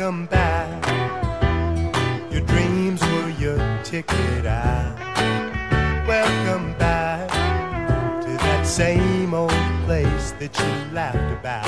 Welcome back. Your dreams were your ticket out. Welcome back to that same old place that you laughed about.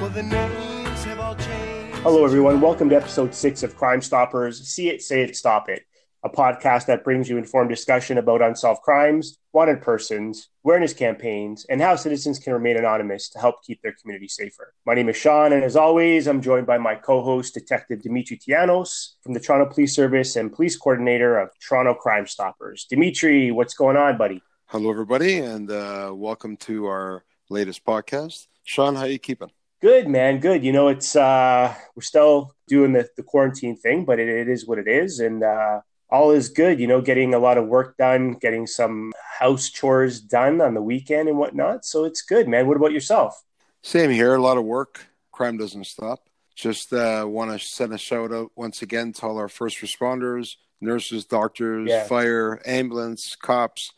Well, the names have all changed. Hello, everyone. Welcome to episode six of Crime Stoppers See It, Say It, Stop It, a podcast that brings you informed discussion about unsolved crimes, wanted persons, awareness campaigns, and how citizens can remain anonymous to help keep their community safer. My name is Sean, and as always, I'm joined by my co host, Detective Dimitri Tianos from the Toronto Police Service and Police Coordinator of Toronto Crime Stoppers. Dimitri, what's going on, buddy? Hello, everybody, and uh, welcome to our latest podcast. Sean, how are you keeping? Good, man. Good. You know, it's uh we're still doing the, the quarantine thing, but it, it is what it is, and uh all is good. You know, getting a lot of work done, getting some house chores done on the weekend and whatnot. So it's good, man. What about yourself? Same here. A lot of work. Crime doesn't stop. Just uh, want to send a shout out once again to all our first responders, nurses, doctors, Yeah. fire, ambulance, cops,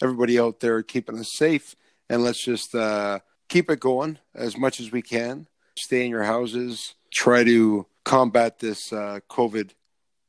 everybody out there keeping us safe. And let's just uh, keep it going as much as we can. Stay in your houses. Try to combat this uh, COVID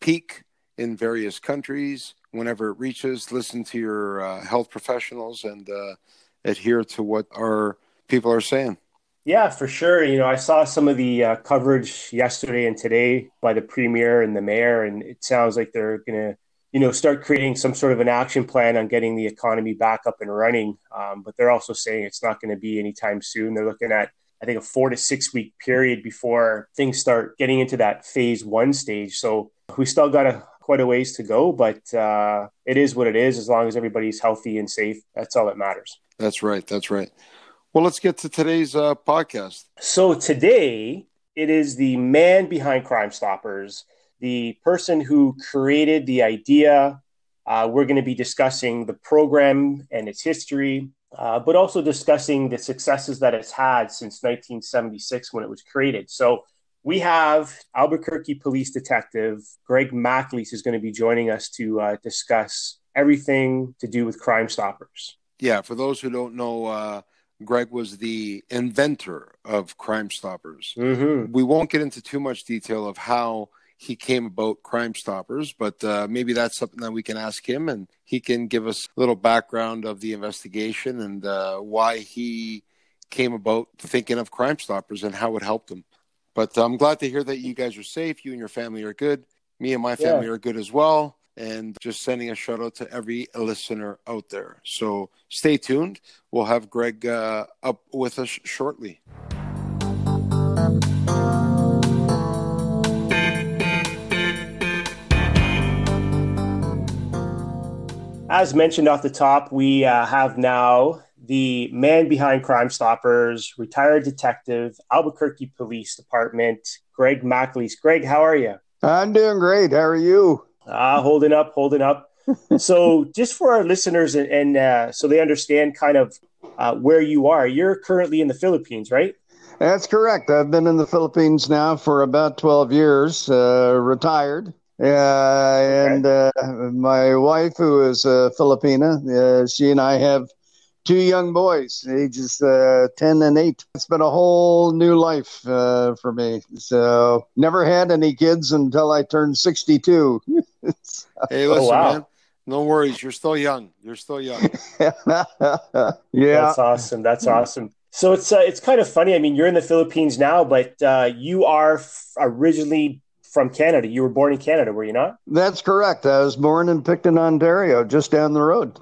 peak in various countries. Whenever it reaches, listen to your uh, health professionals and uh, adhere to what our people are saying. Yeah, for sure. You know, I saw some of the uh, coverage yesterday and today by the premier and the mayor, and it sounds like they're going to, you know, start creating some sort of an action plan on getting the economy back up and running. Um, but they're also saying it's not going to be anytime soon. They're looking at, I think, a four to six week period before things start getting into that phase one stage. So we still got a quite a ways to go, but uh, it is what it is. As long as everybody's healthy and safe, that's all that matters. That's right. That's right. Well, let's get to today's uh, podcast. So today it is the man behind Crime Stoppers, the person who created the idea. Uh, we're going to be discussing the program and its history, uh, but also discussing the successes that it's had since 1976 when it was created. So we have Albuquerque Police Detective Greg MacAleese is going to be joining us to uh, discuss everything to do with Crime Stoppers. Yeah, for those who don't know, uh, Greg was the inventor of Crime Stoppers. Mm-hmm. We won't get into too much detail of how he came about Crime Stoppers, but uh, maybe that's something that we can ask him and he can give us a little background of the investigation and uh, why he came about thinking of Crime Stoppers and how it helped him. But I'm glad to hear that you guys are safe. You and your family are good. Me and my family Yeah. are good as well. And just sending a shout out to every listener out there. So stay tuned. We'll have Greg uh, up with us shortly. As mentioned off the top, we uh, have now the man behind Crime Stoppers, retired detective, Albuquerque Police Department, Greg MacAleese. Greg, how are you? I'm doing great. How are you? Ah, holding up, holding up. so, just for our listeners and, and uh, so they understand kind of uh, where you are, you're currently in the Philippines, right? That's correct. I've been in the Philippines now for about 12 years, uh, retired. Uh, and uh, my wife, who is a Filipina, uh, she and I have two young boys, ages uh, 10 and 8. It's been a whole new life uh, for me. So, never had any kids until I turned 62. Hey, listen, wow. man. No worries. You're still young. You're still young. yeah. That's awesome. That's awesome. So it's uh, it's kind of funny. I mean, you're in the Philippines now, but uh, you are f- originally from Canada. You were born in Canada, were you not? That's correct. I was born in Picton, Ontario, just down the road.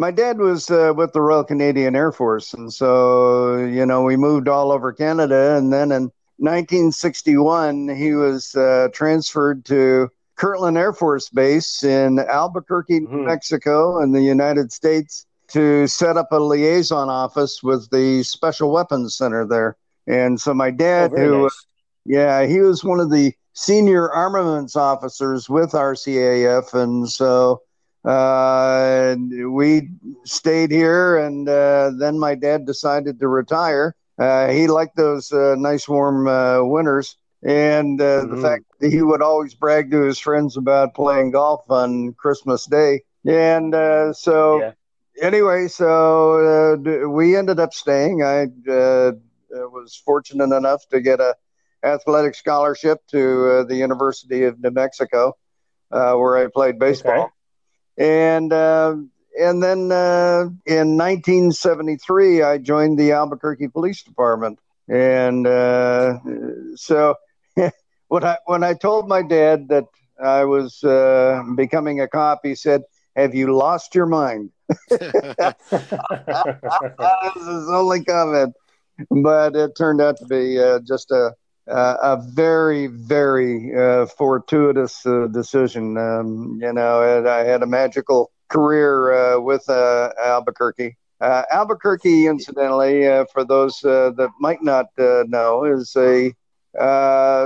My dad was uh, with the Royal Canadian Air Force, and so you know we moved all over Canada. And then in 1961, he was uh, transferred to Kirtland Air Force Base in Albuquerque, New Mhm. Mexico, in the United States, to set up a liaison office with the Special Weapons Center there. And so my Oh, dad, very who nice. yeah, he was one of the senior armaments officers with RCAF, and so uh, we stayed here. And uh, then my dad decided to retire. Uh, he liked those uh, nice warm uh, winters, and uh, the fact that he would always brag to his friends about playing golf on Christmas Day. And uh, so, Yeah. anyway, so uh, d- we ended up staying. I was fortunate enough to get a athletic scholarship to uh, the University of New Mexico, uh, where I played baseball. Okay. And uh, and then uh, in 1973, I joined the Albuquerque Police Department. And uh, so when I when I told my dad that I was uh, becoming a cop, he said, "Have you lost your mind?" that was his only comment, but it turned out to be uh, just a a very very uh, fortuitous uh, decision. Um, you know, I had a magical career uh, with uh, Albuquerque. Uh, Albuquerque, incidentally, for those that might not know, is a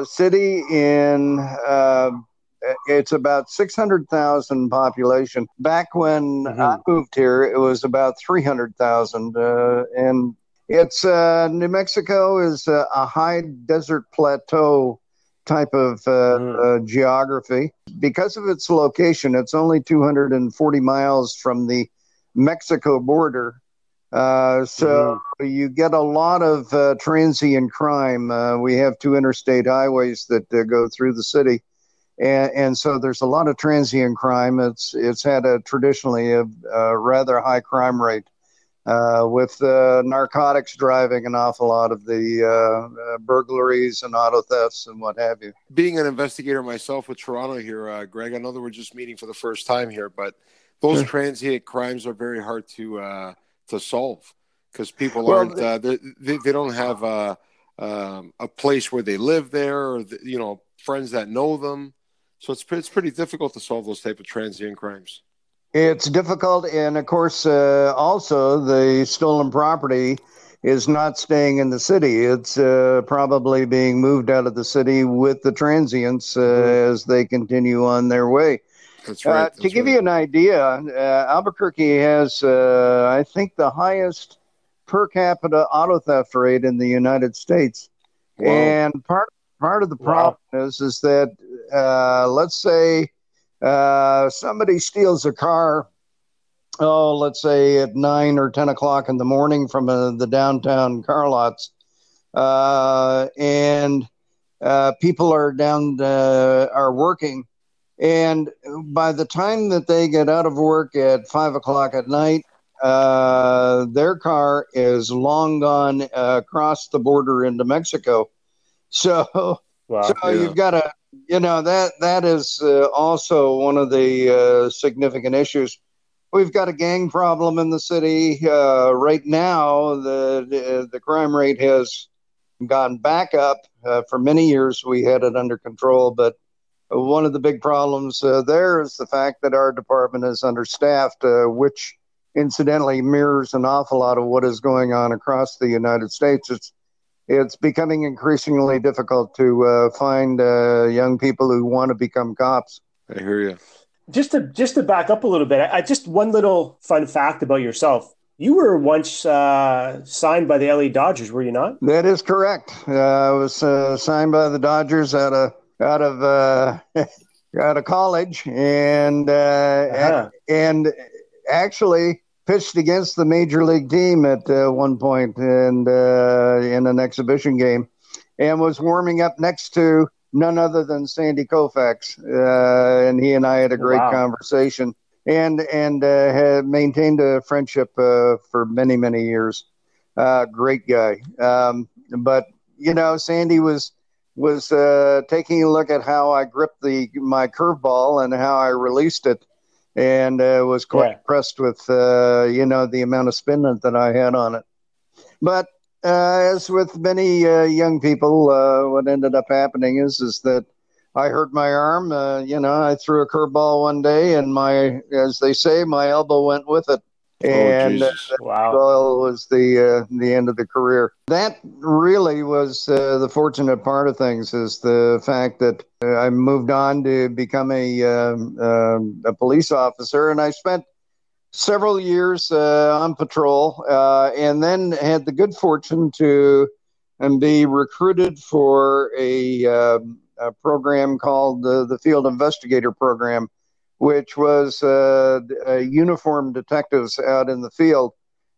city in it's about 600,000 population. Back when mm-hmm. I moved here, it was about 300,000. Uh, and it's uh, New Mexico is a, a, high desert plateau type of uh, mm. geography. Because of its location, it's only 240 miles from the Mexico border. Uh, so mm. you get a lot of uh, transient crime. Uh, we have two interstate highways that go through the city and, and so there's a lot of transient crime. It's it's had a traditionally a, a rather high crime rate. Uh, with uh, narcotics driving an awful lot of the uh, uh, burglaries and auto thefts and what have you. Being an investigator myself with Toronto here, uh, Greg, I know that we're just meeting for the first time here, but those sure. transient crimes are very hard to uh, to solve because people well, aren't they, they don't have um, a place where they live there, or the, you know friends that know them. So it's it's pretty difficult to solve those type of transient crimes. It's difficult, and of course, uh, also the stolen property is not staying in the city. It's uh, probably being moved out of the city with the transients uh, mm-hmm. as they continue on their way. That's right. Uh, That's to give right. you an idea, uh, Albuquerque has, uh, I think, the highest per capita auto theft rate in the United States. And part part of the problem wow. is is that uh, let's say uh, somebody steals a car oh let's say at nine or ten o'clock in the morning from uh, the downtown car lots. Uh, and uh, people are down uh, are working. And by the time that they get out of work at five o'clock at night their car is long gone across the border into Mexico. So, wow, so yeah. you've got to, you know, that that is uh, also one of the uh, significant issues. We've got a gang problem in the city uh, right now. The, the, the crime rate has gone back up. Uh, for many years, we had it under control, but one of the big problems uh, there is the fact that our department is understaffed, uh, which incidentally mirrors an awful lot of what is going on across the United States. It's it's becoming increasingly difficult to uh, find uh, young people who want to become cops. I hear you. Just to just to back up a little bit, I, just one little fun fact about yourself. You were once uh, signed by the LA Dodgers, were you not? That is correct. Uh, I was uh, signed by the Dodgers out of out of uh, out of college, and uh-huh. and actually pitched against the major league team at uh, one point and uh, in an exhibition game, and was warming up next to none other than Sandy Koufax, uh, and he and I had a great wow. conversation and and uh, had maintained a friendship uh, for many many years. Uh, great guy, um, but you know Sandy was was taking a look at how I gripped the my curveball and how I released it and uh, was quite yeah. impressed with uh, you know the amount of spin that I had on it. But uh, as with many uh, young people, uh, what ended up happening is is that I hurt my arm. Uh, you know, I threw a curveball one day, and my, as they say, my elbow went with it. Oh, and uh, wow. was the uh, the end of the career. That really was uh, the fortunate part of things is the fact that uh, I moved on to become a um, um, a police officer, and I spent several years uh, on patrol, uh, and then had the good fortune to and be recruited for a, um, a program called the, the Field Investigator Program which was uh, uh, uniformed detectives out in the field.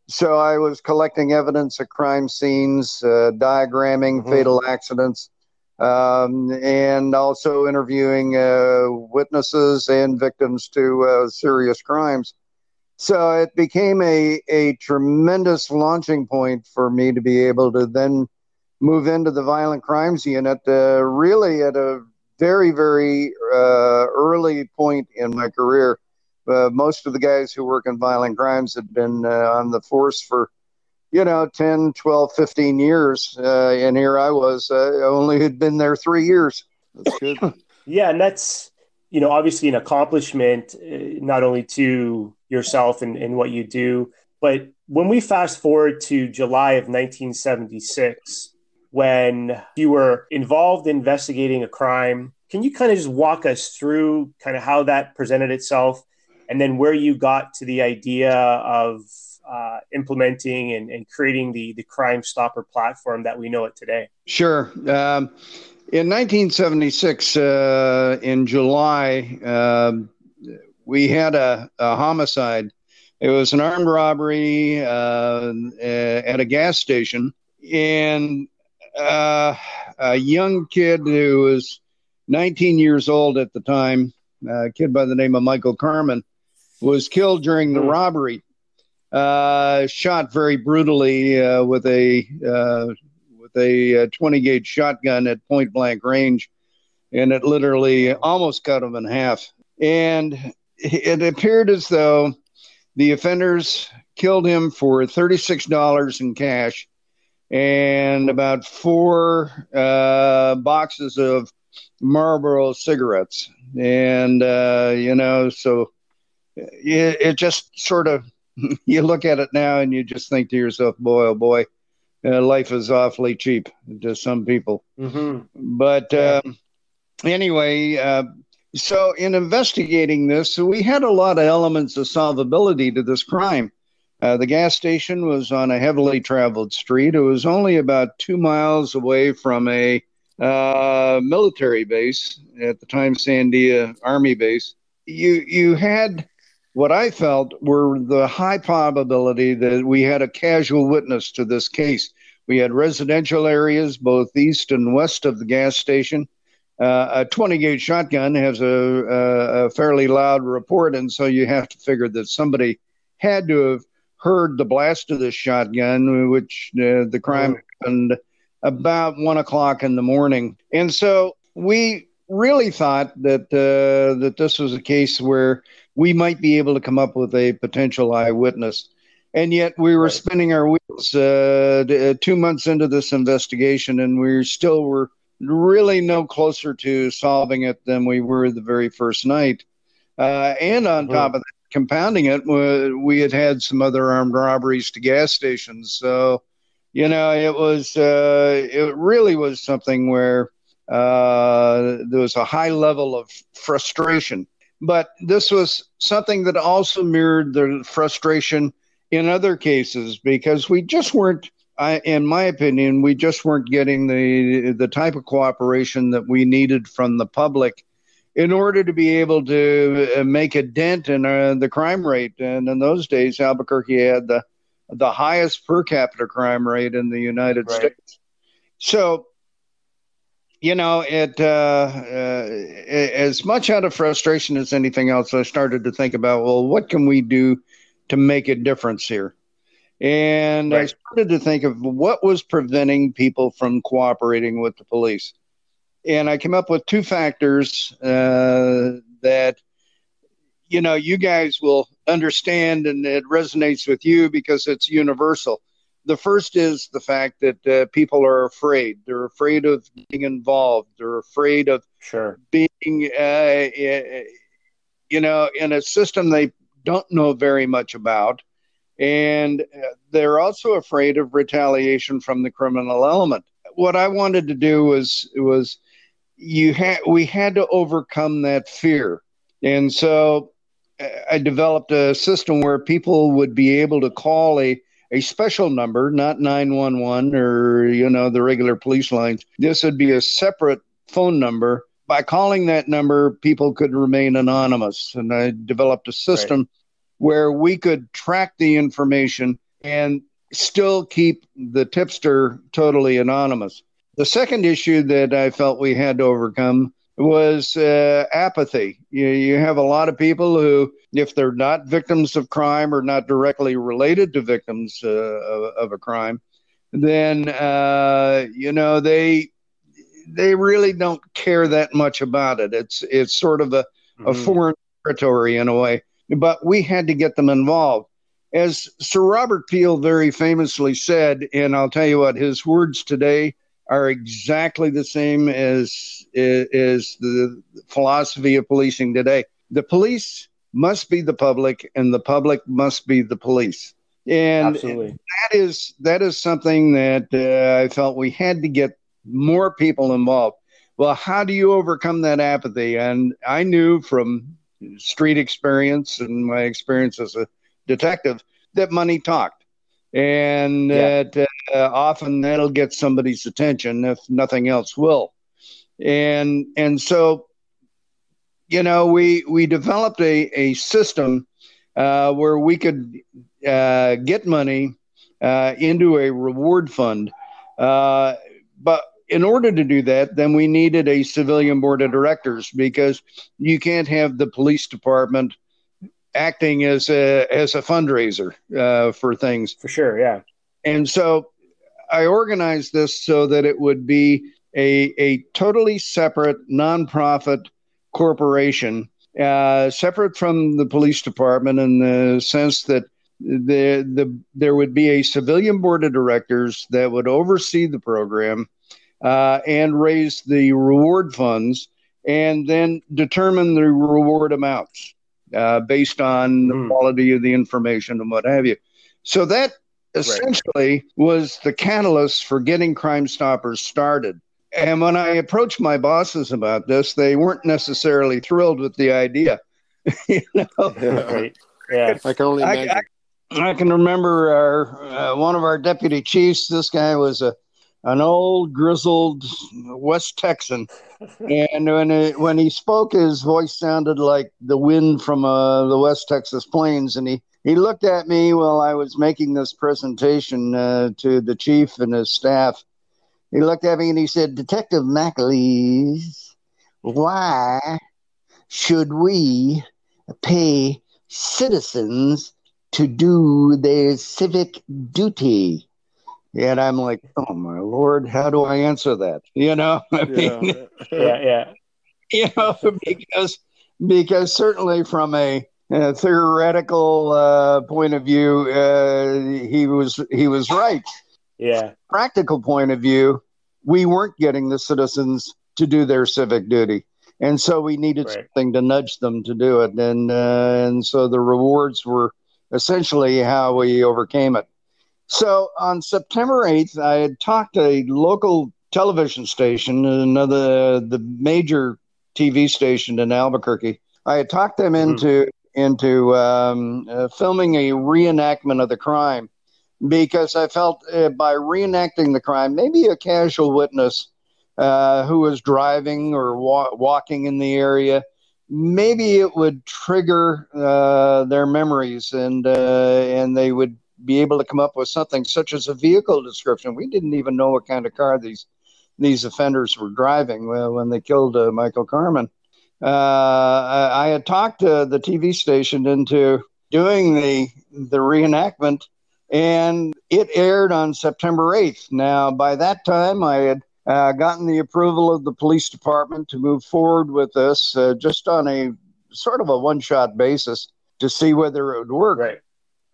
So I was collecting evidence of crime scenes, uh, diagramming mm-hmm. fatal accidents, um, and also interviewing uh, witnesses and victims to uh, serious crimes. So it became a, a tremendous launching point for me to be able to then move into the violent crimes unit, uh, really at a very, very uh, early point in my career. Uh, most of the guys who work in violent crimes had been uh, on the force for you know 10 12 15 years uh, and here i was uh, only had been there three years that's good yeah and that's you know obviously an accomplishment uh, not only to yourself and, and what you do but when we fast forward to july of 1976 when you were involved in investigating a crime can you kind of just walk us through kind of how that presented itself and then where you got to the idea of uh, implementing and, and, creating the, the Crime Stopper platform that we know it today? Sure. Um, in 1976, uh, in July, uh, we had a, a, homicide. It was an armed robbery uh, at a gas station, and uh, a young kid who was 19 years old at the time, a kid by the name of Michael Carmen, was killed during the hmm. robbery uh, shot very brutally uh, with a uh, with a uh, 20 gauge shotgun at point blank range, and it literally almost cut him in half. And it appeared as though the offenders killed him for $36 in cash and about four uh, boxes of Marlboro cigarettes. And, uh, you know, so it, it, just sort of you look at it now and you just think to yourself, boy, oh boy, uh, life is awfully cheap to some people. Mm-hmm. But um, anyway, uh, so in investigating this, we had a lot of elements of solvability to this crime. Uh, the gas station was on a heavily traveled street. It was only about two miles away from a uh, military base at the time, Sandia Army Base. You you had what I felt were the high probability that we had a casual witness to this case. We had residential areas both east and west of the gas station. Uh, a 20 gauge shotgun has a, a, a, fairly loud report, and so you have to figure that somebody had to have heard the blast of this shotgun, which uh, the crime happened about one o'clock in the morning. And so we really thought that uh, that this was a case where we might be able to come up with a potential eyewitness. And yet we were right. spinning our wheels uh, uh, two months into this investigation, and we still were really no closer to solving it than we were the very first night. Uh, and on top of that, compounding it, we had had some other armed robberies to gas stations. So, you know, it was uh, it really was something where uh, there was a high level of frustration but this was something that also mirrored the frustration in other cases because we just weren't, I, in my opinion, we just weren't getting the the type of cooperation that we needed from the public in order to be able to uh, make a dent in uh, the crime rate. And in those days, Albuquerque had the the highest per capita crime rate in the United right. States. So you know, it uh, uh, as much out of frustration as anything else, I started to think about, well, what can we do to make a difference here? And right. I started to think of what was preventing people from cooperating with the police. And I came up with two factors uh, that, you know, you guys will understand and it resonates with you because it's universal the first is the fact that uh, people are afraid. They're afraid of being involved. They're afraid of sure being, uh, you know, in a system they don't know very much about, and uh, they're also afraid of retaliation from the criminal element. What I wanted to do was was you had we had to overcome that fear, and so uh, I developed a system where people would be able to call a a special number, not 911 or, you know, the regular police lines. This would be a separate phone number. By calling that number, people could remain anonymous. And I developed a system right. where we could track the information and still keep the tipster totally anonymous. The second issue that I felt we had to overcome was uh, apathy. You, you have a lot of people who, if they're not victims of crime or not directly related to victims uh, of, of, a crime, then uh, you know they they really don't care that much about it. It's it's sort of a, mm-hmm. a foreign territory in a way. But we had to get them involved. As Sir Robert Peel very famously said, and I'll tell you what, his words today are exactly the same as is the philosophy of policing today. The police must be the public, and the public must be the police. And Absolutely. that is that is something that uh, I felt we had to get more people involved. Well, how do you overcome that apathy? And I knew from street experience and my experience as a detective that money talked and yeah. that uh, often that'll get somebody's attention if nothing else will and and so you know we we developed a, a system uh, where we could uh, get money uh, into a reward fund uh, but in order to do that then we needed a civilian board of directors because you can't have the police department acting as a as a fundraiser uh, for things. For sure, yeah. And so I organized this so that it would be a a totally separate nonprofit corporation, uh, separate from the police department in the sense that the the there would be a civilian board of directors that would oversee the program uh, and raise the reward funds and then determine the reward amounts uh, based on the mm. quality of the information and what have you. So that essentially right. was the catalyst for getting Crime Stoppers started. And when I approached my bosses about this, they weren't necessarily thrilled with the idea. you know? right. Yeah, I can only imagine. I, I, I can remember our uh, one of our deputy chiefs. This guy was a an old grizzled West Texan, and when it, when he spoke, his voice sounded like the wind from uh, the West Texas plains. And he he looked at me while I was making this presentation uh, to the chief and his staff. He looked at me and he said, "Detective MacAleese, why should we pay citizens to do their civic duty?" And I'm like, oh my lord, how do I answer that? You know, I mean, yeah, yeah, you know, because because certainly from a, a theoretical uh, point of view, uh, he was he was right. Yeah, practical point of view, we weren't getting the citizens to do their civic duty, and so we needed right. something to nudge them to do it, and uh, and so the rewards were essentially how we overcame it. So on September 8th, I had talked to a local television station, another the major TV station in Albuquerque. I had talked them hmm. into mm. into um, uh, filming a reenactment of the crime because I felt uh, by reenacting the crime, maybe a casual witness uh, who was driving or wa- walking in the area, maybe it would trigger uh, their memories and uh, and they would be able to come up with something such as a vehicle description. We didn't even know what kind of car these these offenders were driving when they killed uh, Michael Carmen. Uh, I, had talked the TV station into doing the the reenactment, and it aired on September 8th. Now, by that time, I had uh, gotten the approval of the police department to move forward with this uh, just on a sort of a one shot basis to see whether it would work. Right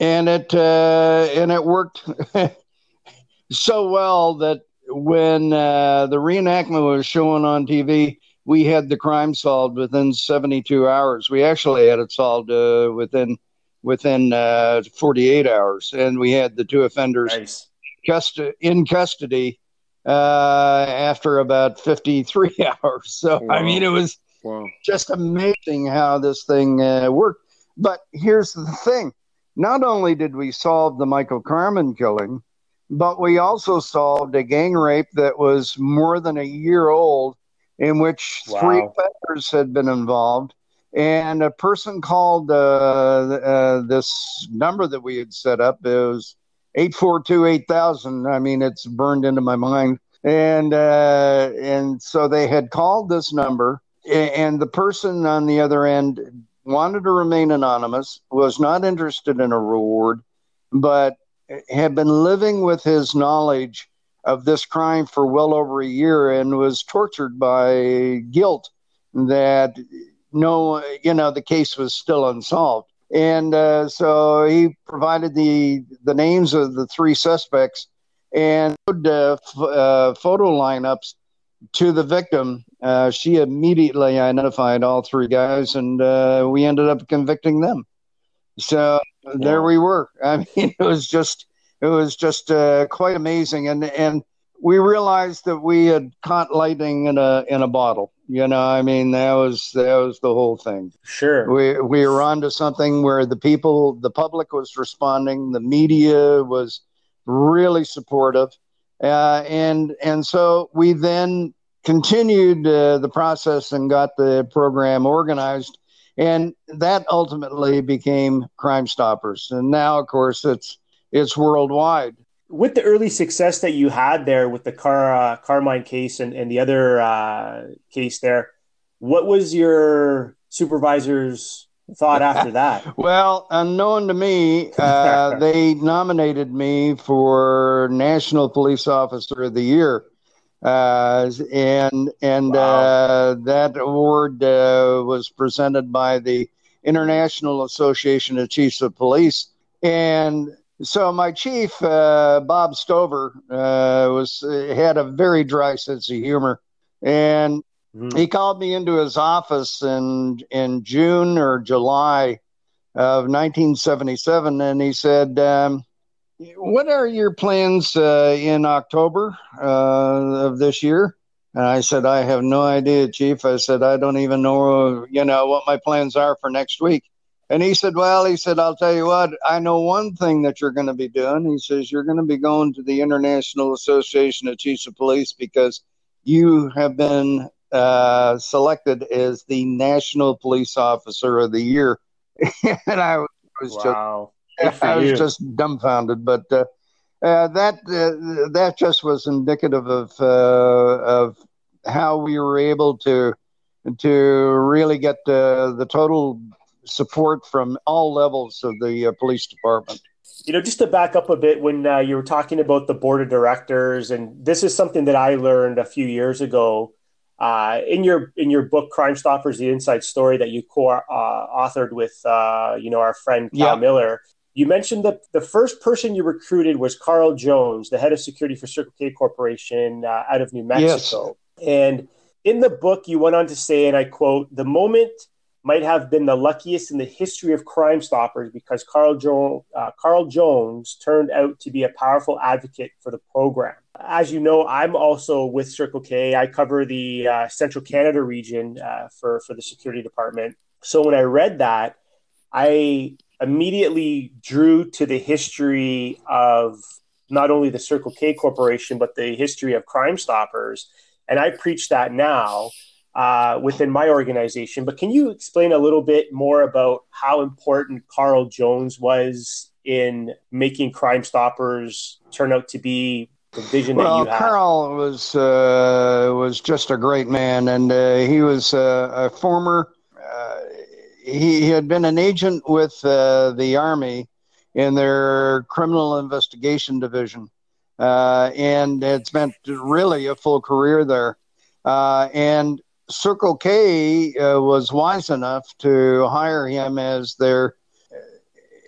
and it uh, and it worked so well that when uh, the reenactment was shown on TV, we had the crime solved within 72 hours. We actually had it solved uh, within within uh, 48 hours, and we had the two offenders nice. cust- in custody uh, after about 53 hours. So wow. I mean, it was wow. just amazing how this thing uh, worked. But here's the thing not only did we solve the Michael Carmen killing, but we also solved a gang rape that was more than a year old, in which wow. three offenders had been involved. And a person called uh, uh, this number that we had set up. It was 842 8000. I mean, it's burned into my mind. and uh, and so they had called this number, and the person on the other end wanted to remain anonymous, was not interested in a reward, but had been living with his knowledge of this crime for well over a year and was tortured by guilt that no, you know, the case was still unsolved. And uh, so he provided the the names of the three suspects and uh, f- uh, photo lineups to the victim. Uh, she immediately identified all three guys, and uh, we ended up convicting them. So yeah. there we were. I mean, it was just it was just uh, quite amazing, and and we realized that we had caught lightning in a in a bottle. You know, I mean, that was that was the whole thing. Sure. We we were onto something where the people, the public was responding, the media was really supportive, uh, and and so we then continued uh, the process and got the program organized, and that ultimately became Crime Stoppers. And now, of course, it's it's worldwide with the early success that you had there with the car uh, Carmine case and, and the other uh, case there, what was your supervisor's thought after that? well, unknown to me, uh, they nominated me for National Police Officer of the Year. Uh, and and wow. Uh, that award uh, was presented by the International Association of Chiefs of Police. And so my chief, uh, Bob Stover, uh, was had a very dry sense of humor, and mm-hmm. he called me into his office in in June or July of 1977, and he said, um, "What are your plans uh, in October uh, of this year?" And I said, "I have no idea, Chief." I said, "I don't even know, you know, what my plans are for next week." And he said, Well, he said, I'll tell you what, I know one thing that you're going to be doing. He says, You're going to be going to the International Association of Chiefs of Police because you have been uh, selected as the National Police Officer of the Year. and I was wow. just. I was you. just dumbfounded, but uh, uh, that uh, that just was indicative of uh, of how we were able to to really get the total support from all levels of the uh, police department. You know, just to back up a bit, when uh, you were talking about the board of directors, and this is something that I learned a few years ago uh, in your in your book Crime Stoppers: The Inside Story that you co-authored uh, with uh, you know our friend Cal Miller. You mentioned that the first person you recruited was Carl Jones, the head of security for Circle K Corporation uh, out of New Mexico. Yes. And in the book, you went on to say, and I quote, "The moment." Might have been the luckiest in the history of Crime Stoppers because Carl, jo- uh, Carl Jones turned out to be a powerful advocate for the program. As you know, I'm also with Circle K. I cover the uh, Central Canada region uh, for, for the security department. So when I read that, I immediately drew to the history of not only the Circle K Corporation, but the history of Crime Stoppers. And I preach that now uh, within my organization. But can you explain a little bit more about how important Carl Jones was in making Crime Stoppers turn out to be the vision well, that you had? Carl was uh, was just a great man, and uh, he was uh, a former. Uh, he, he, had been an agent with uh, the army in their criminal investigation division, and had spent really a full career there. and Circle K uh, was wise enough to hire him as their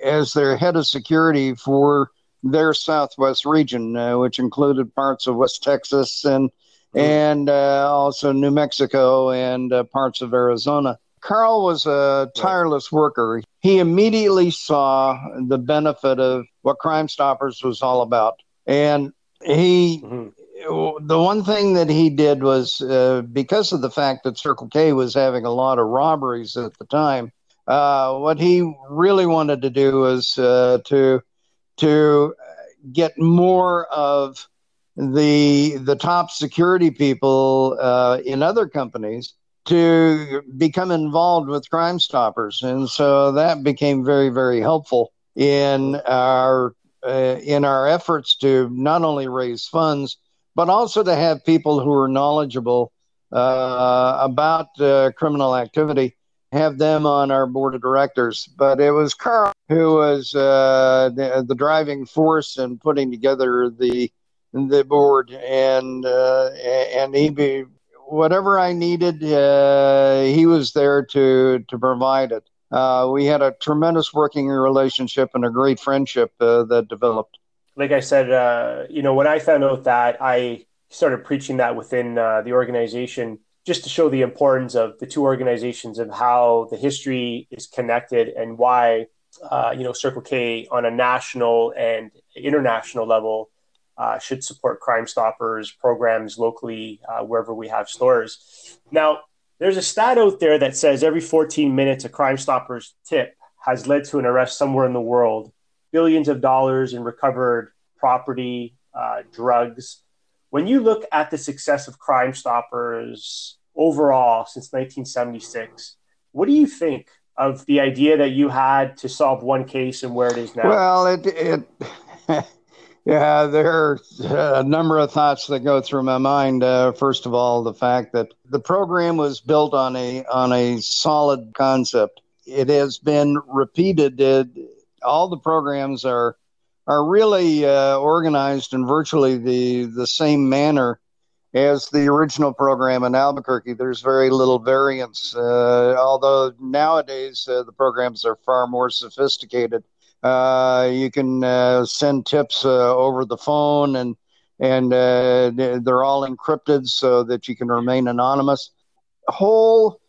as their head of security for their Southwest region, uh, which included parts of West Texas and mm-hmm. and uh, also New Mexico and uh, parts of Arizona. Carl was a tireless worker. He immediately saw the benefit of what Crime Stoppers was all about, and he. Mm-hmm the one thing that he did was uh, because of the fact that Circle K was having a lot of robberies at the time. Uh, what he really wanted to do was uh, to to get more of the the top security people uh, in other companies to become involved with Crime Stoppers, and so that became very very helpful in our uh, in our efforts to not only raise funds but also to have people who are knowledgeable uh, about uh, criminal activity, have them on our board of directors. But it was Carl who was uh, the, the, driving force in putting together the the board, and uh, and he be, whatever I needed, uh, he was there to to provide it. Uh, we had a tremendous working relationship and a great friendship that developed like I said, uh, you know, when I found out that, I started preaching that within uh, the organization just to show the importance of the two organizations of how the history is connected and why, uh, you know, Circle K on a national and international level uh, should support Crime Stoppers programs locally uh, wherever we have stores. Now, there's a stat out there that says every 14 minutes a Crime Stoppers tip has led to an arrest somewhere in the world billions of dollars in recovered property, uh, drugs. When you look at the success of Crime Stoppers overall since 1976, what do you think of the idea that you had to solve one case and where it is now? Well, it, it yeah, there are a number of thoughts that go through my mind. Uh, first of all, the fact that the program was built on a on a solid concept. It has been repeated. All the programs are are really uh, organized in virtually the the same manner as the original program in Albuquerque. There's very little variance, uh, although nowadays uh, the programs are far more sophisticated. Uh, you can uh, send tips uh, over the phone, and and they're all encrypted so that you can remain anonymous. Whole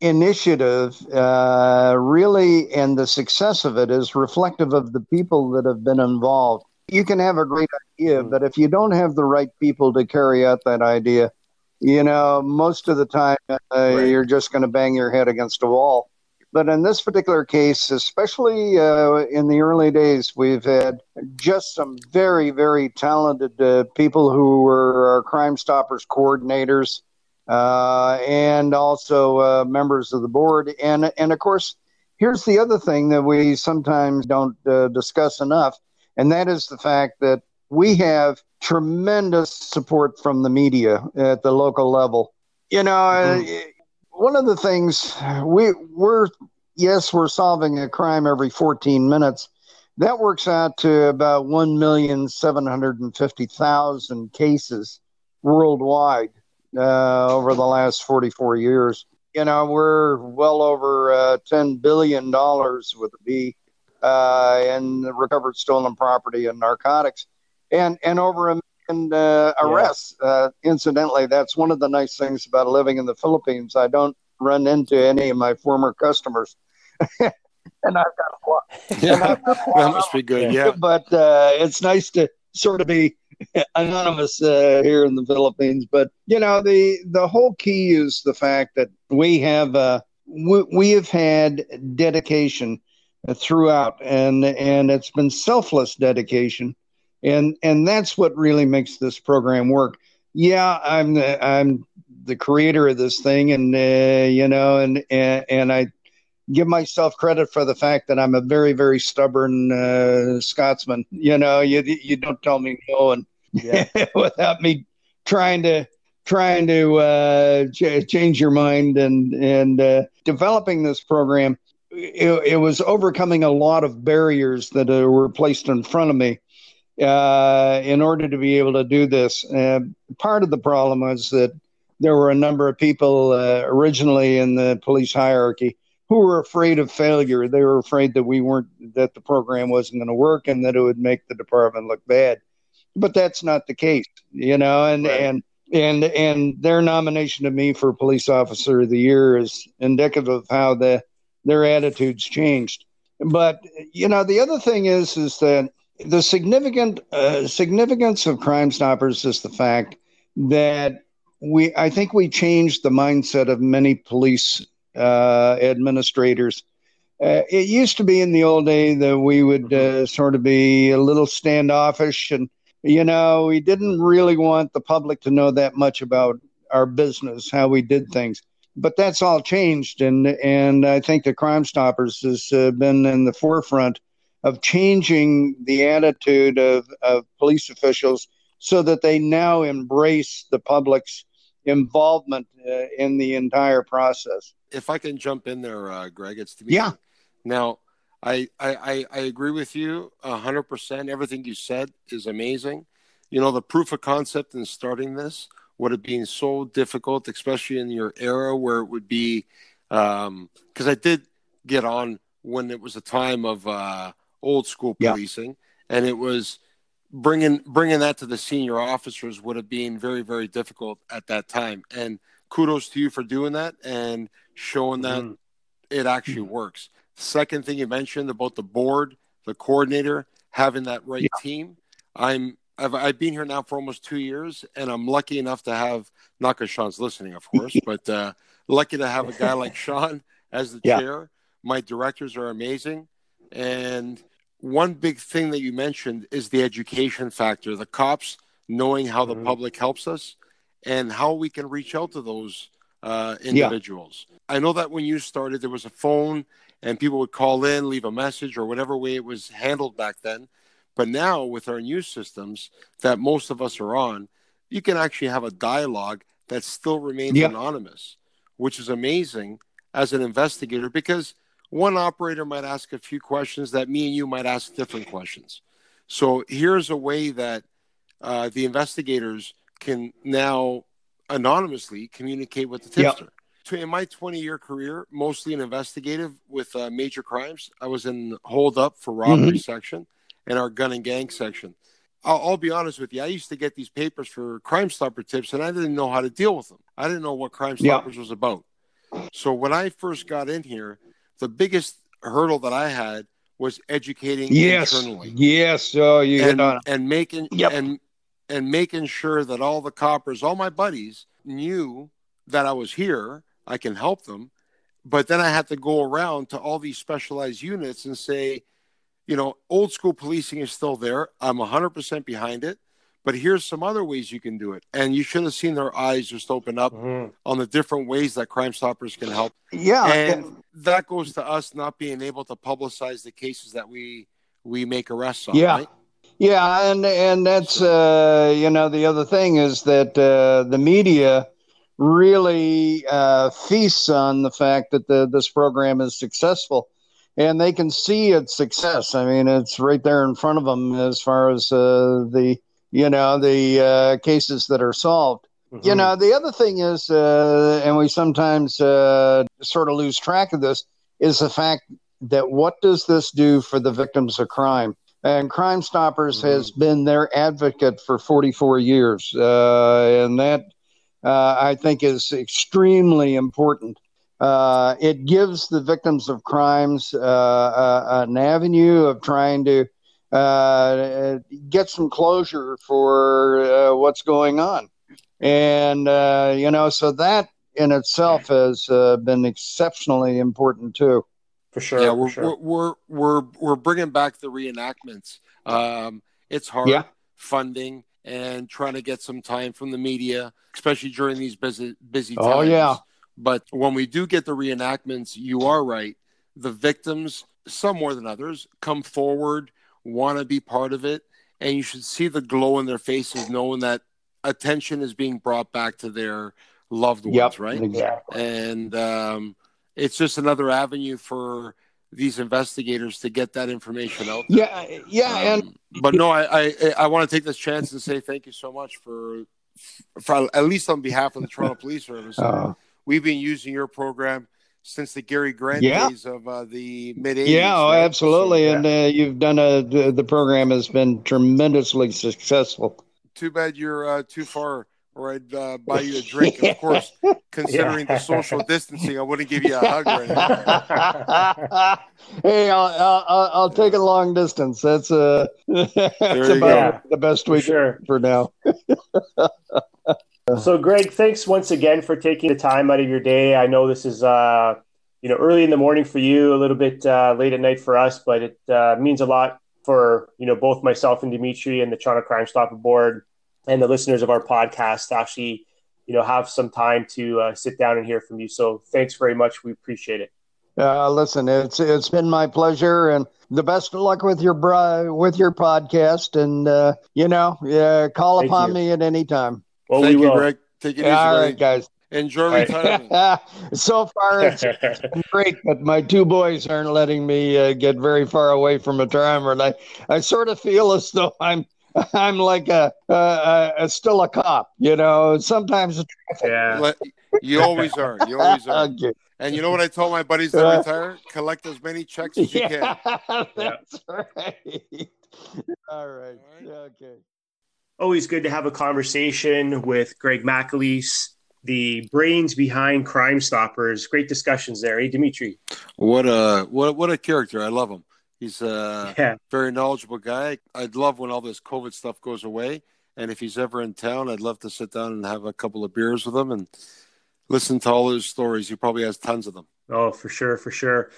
initiative uh, really and the success of it is reflective of the people that have been involved. You can have a great idea, hmm. but if you don't have the right people to carry out that idea, you know, most of the time uh, right. you're just going to bang your head against a wall. But in this particular case, especially uh, in the early days, we've had just some very, very talented uh, people who were our Crime Stoppers coordinators and also uh, members of the board. And, and of course, here's the other thing that we sometimes don't uh, discuss enough, and that is the fact that we have tremendous support from the media at the local level. You know, mm-hmm. one of the things we we're yes, we're solving a crime every 14 minutes. That works out to about 1,750,000 cases worldwide uh, over the last 44 years. You know, we're well over uh, $10 billion with a B uh, in recovered stolen property and narcotics, and, and over a million uh, arrests. Yeah. Uh, incidentally, that's one of the nice things about living in the Philippines. I don't run into any of my former customers. and I've got a lot. Yeah, that must be good. Yeah, but uh, it's nice to sort of be anonymous uh, here in the Philippines. But you know, the the whole key is the fact that we have uh, we, we have had dedication throughout, and and it's been selfless dedication, and and that's what really makes this program work. Yeah, I'm the, I'm the creator of this thing, and uh, you know, and, and and I give myself credit for the fact that I'm a very, very stubborn uh, Scotsman. You know, you you don't tell me no, and yeah. without me trying to trying to uh, ch- change your mind and and uh, developing this program. It, it, was overcoming a lot of barriers that uh, were placed in front of me uh, in order to be able to do this. Uh, part of the problem was that there were a number of people originally in the police hierarchy who were afraid of failure. They were afraid that we weren't that the program wasn't going to work and that it would make the department look bad. But that's not the case, you know. And right. and and and their nomination of me for police officer of the year is indicative of how the their attitudes changed. But you know, the other thing is is that the significant uh, significance of Crime Stoppers is the fact that we I think we changed the mindset of many police administrators. Uh, it used to be in the old day that we would uh, sort of be a little standoffish and you know we didn't really want the public to know that much about our business how we did things but that's all changed and and i think the crime stoppers has uh, been in the forefront of changing the attitude of, of police officials so that they now embrace the public's involvement uh, in the entire process. If I can jump in there, uh, Greg, it's to be yeah. Now, I, I I agree with you hundred percent. Everything you said is amazing. You know, the proof of concept in starting this would have been so difficult, especially in your era where it would be because um, I did get on when it was a time of uh, old school policing, yeah. and it was bringing bringing that to the senior officers would have been very very difficult at that time. And kudos to you for doing that and showing that mm. it actually mm. works. Second thing you mentioned about the board, the coordinator having that right yeah. team. I'm I've, I've been here now for almost two years, and I'm lucky enough to have not because Sean's listening, of course, but uh, lucky to have a guy like Sean as the yeah. chair. My directors are amazing, and one big thing that you mentioned is the education factor. The cops knowing how the mm-hmm. public helps us, and how we can reach out to those uh, individuals. Yeah. I know that when you started, there was a phone, and people would call in, leave a message, or whatever way it was handled back then but now, with our new systems that most of us are on, you can actually have a dialogue that still remains anonymous, which is amazing as an investigator because one operator might ask a few questions that me and you might ask different questions. So here's a way that uh, the investigators can now anonymously communicate with the tipster. In my 20 year career, mostly in investigative with uh, major crimes, I was in hold up for robbery mm-hmm. section and our gun and gang section. I'll, I'll, be honest with you. I used to get these papers for Crime Stopper tips, and I didn't know how to deal with them. I didn't know what Crime Stoppers yeah. was about. So when I first got in here, the biggest hurdle that I had was educating yes. internally. Yes, oh, you and, and making yep. and and making sure that all the coppers, all my buddies, knew that I was here. I can help them, but then I have to go around to all these specialized units and say, you know, old school policing is still there. I'm 100% behind it. But here's some other ways you can do it. And you should have seen their eyes just open up mm-hmm. on the different ways that Crime Stoppers can help. Yeah. And that goes to us not being able to publicize the cases that we we make arrests on. Yeah. Right? Yeah, and and that's uh, you know the other thing is that uh, the media really uh, feasts on the fact that the, this program is successful and they can see its success. I mean, it's right there in front of them as far as uh, the you know the uh, cases that are solved. Mm-hmm. You know, the other thing is, uh, and we sometimes uh, sort of lose track of this, is the fact that what does this do for the victims of crime? And Crime Stoppers mm-hmm. has been their advocate for 44 years, uh, and that uh, I think is extremely important uh, it gives the victims of crimes uh, uh, an avenue of trying to uh, get some closure for uh, what's going on. And, you know, so that in itself has been exceptionally important too. For sure. Yeah, we're, sure. we're, we're, we're, bringing back the reenactments. Um, it's hard yeah. funding and trying to get some time from the media, especially during these busy busy times. Oh yeah, but when we do get the reenactments, you are right. The victims, some more than others, come forward, want to be part of it. And you should see the glow in their faces, knowing that attention is being brought back to their loved ones, yep, right? Exactly. And um, it's just another avenue for these investigators to get that information out. There. Yeah, yeah, um, and but no, I, I I want to take this chance and say thank you so much for, for at least on behalf of the Toronto Police Service. Uh, we've been using your program since the Gary Grant yeah. days of uh, the mid 80s. Yeah, oh, right? absolutely. So, yeah. And uh, you've done a, the, the, program has been tremendously successful. Too bad you're uh, too far or I'd uh, buy you a drink. of course, considering yeah. the social distancing, I wouldn't give you a hug right now. hey, I'll, I'll, I'll, take a long distance. That's, uh, that's about the best we sure. can for now. So, Greg, thanks once again for taking the time out of your day. I know this is, uh, you know, early in the morning for you, a little bit uh, late at night for us, but it uh, means a lot for you know both myself and Dimitri and the Toronto Crime Stopper Board and the listeners of our podcast to actually, you know, have some time to uh, sit down and hear from you. So, thanks very much. We appreciate it. Uh, listen, it's it's been my pleasure, and the best of luck with your bro- with your podcast. And uh, you know, uh, call Thank upon you. me at any time. Well, Thank we you, will. Greg. Take it easy. All buddy. guys. Enjoy right. retirement. so far, it's been great, but my two boys aren't letting me uh, get very far away from retirement. I, I sort of feel as though I'm I'm like a, a, a still a cop, you know. Sometimes yeah. You always are. You always are. Okay. And you know what I told my buddies that Uh, retire? Collect as many checks as you can. Yeah, that's right. All right. All Okay. Always good to have a conversation with Greg MacAleese, the brains behind Crime Stoppers. Great discussions there, eh, Dimitri? What a what what a character! I love him. He's a Yeah. very knowledgeable guy. I'd love when all this COVID stuff goes away, and if he's ever in town, I'd love to sit down and have a couple of beers with him and listen to all his stories. He probably has tons of them. Oh, for sure, for sure.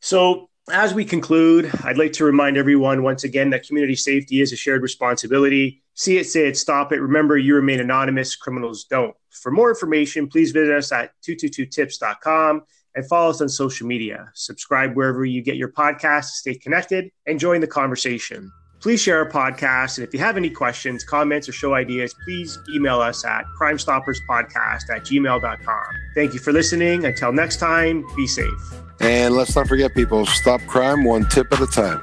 So, as we conclude, I'd like to remind everyone once again that community safety is a shared responsibility. See it, say it, stop it. Remember, you remain anonymous, criminals don't. For more information, please visit us at 222tips.com and follow us on social media. Subscribe wherever you get your podcasts, stay connected, and join the conversation. Please share our podcast. And if you have any questions, comments, or show ideas, please email us at crimestopperspodcast at gmail.com. Thank you for listening. Until next time, be safe. And let's not forget, people, stop crime one tip at a time.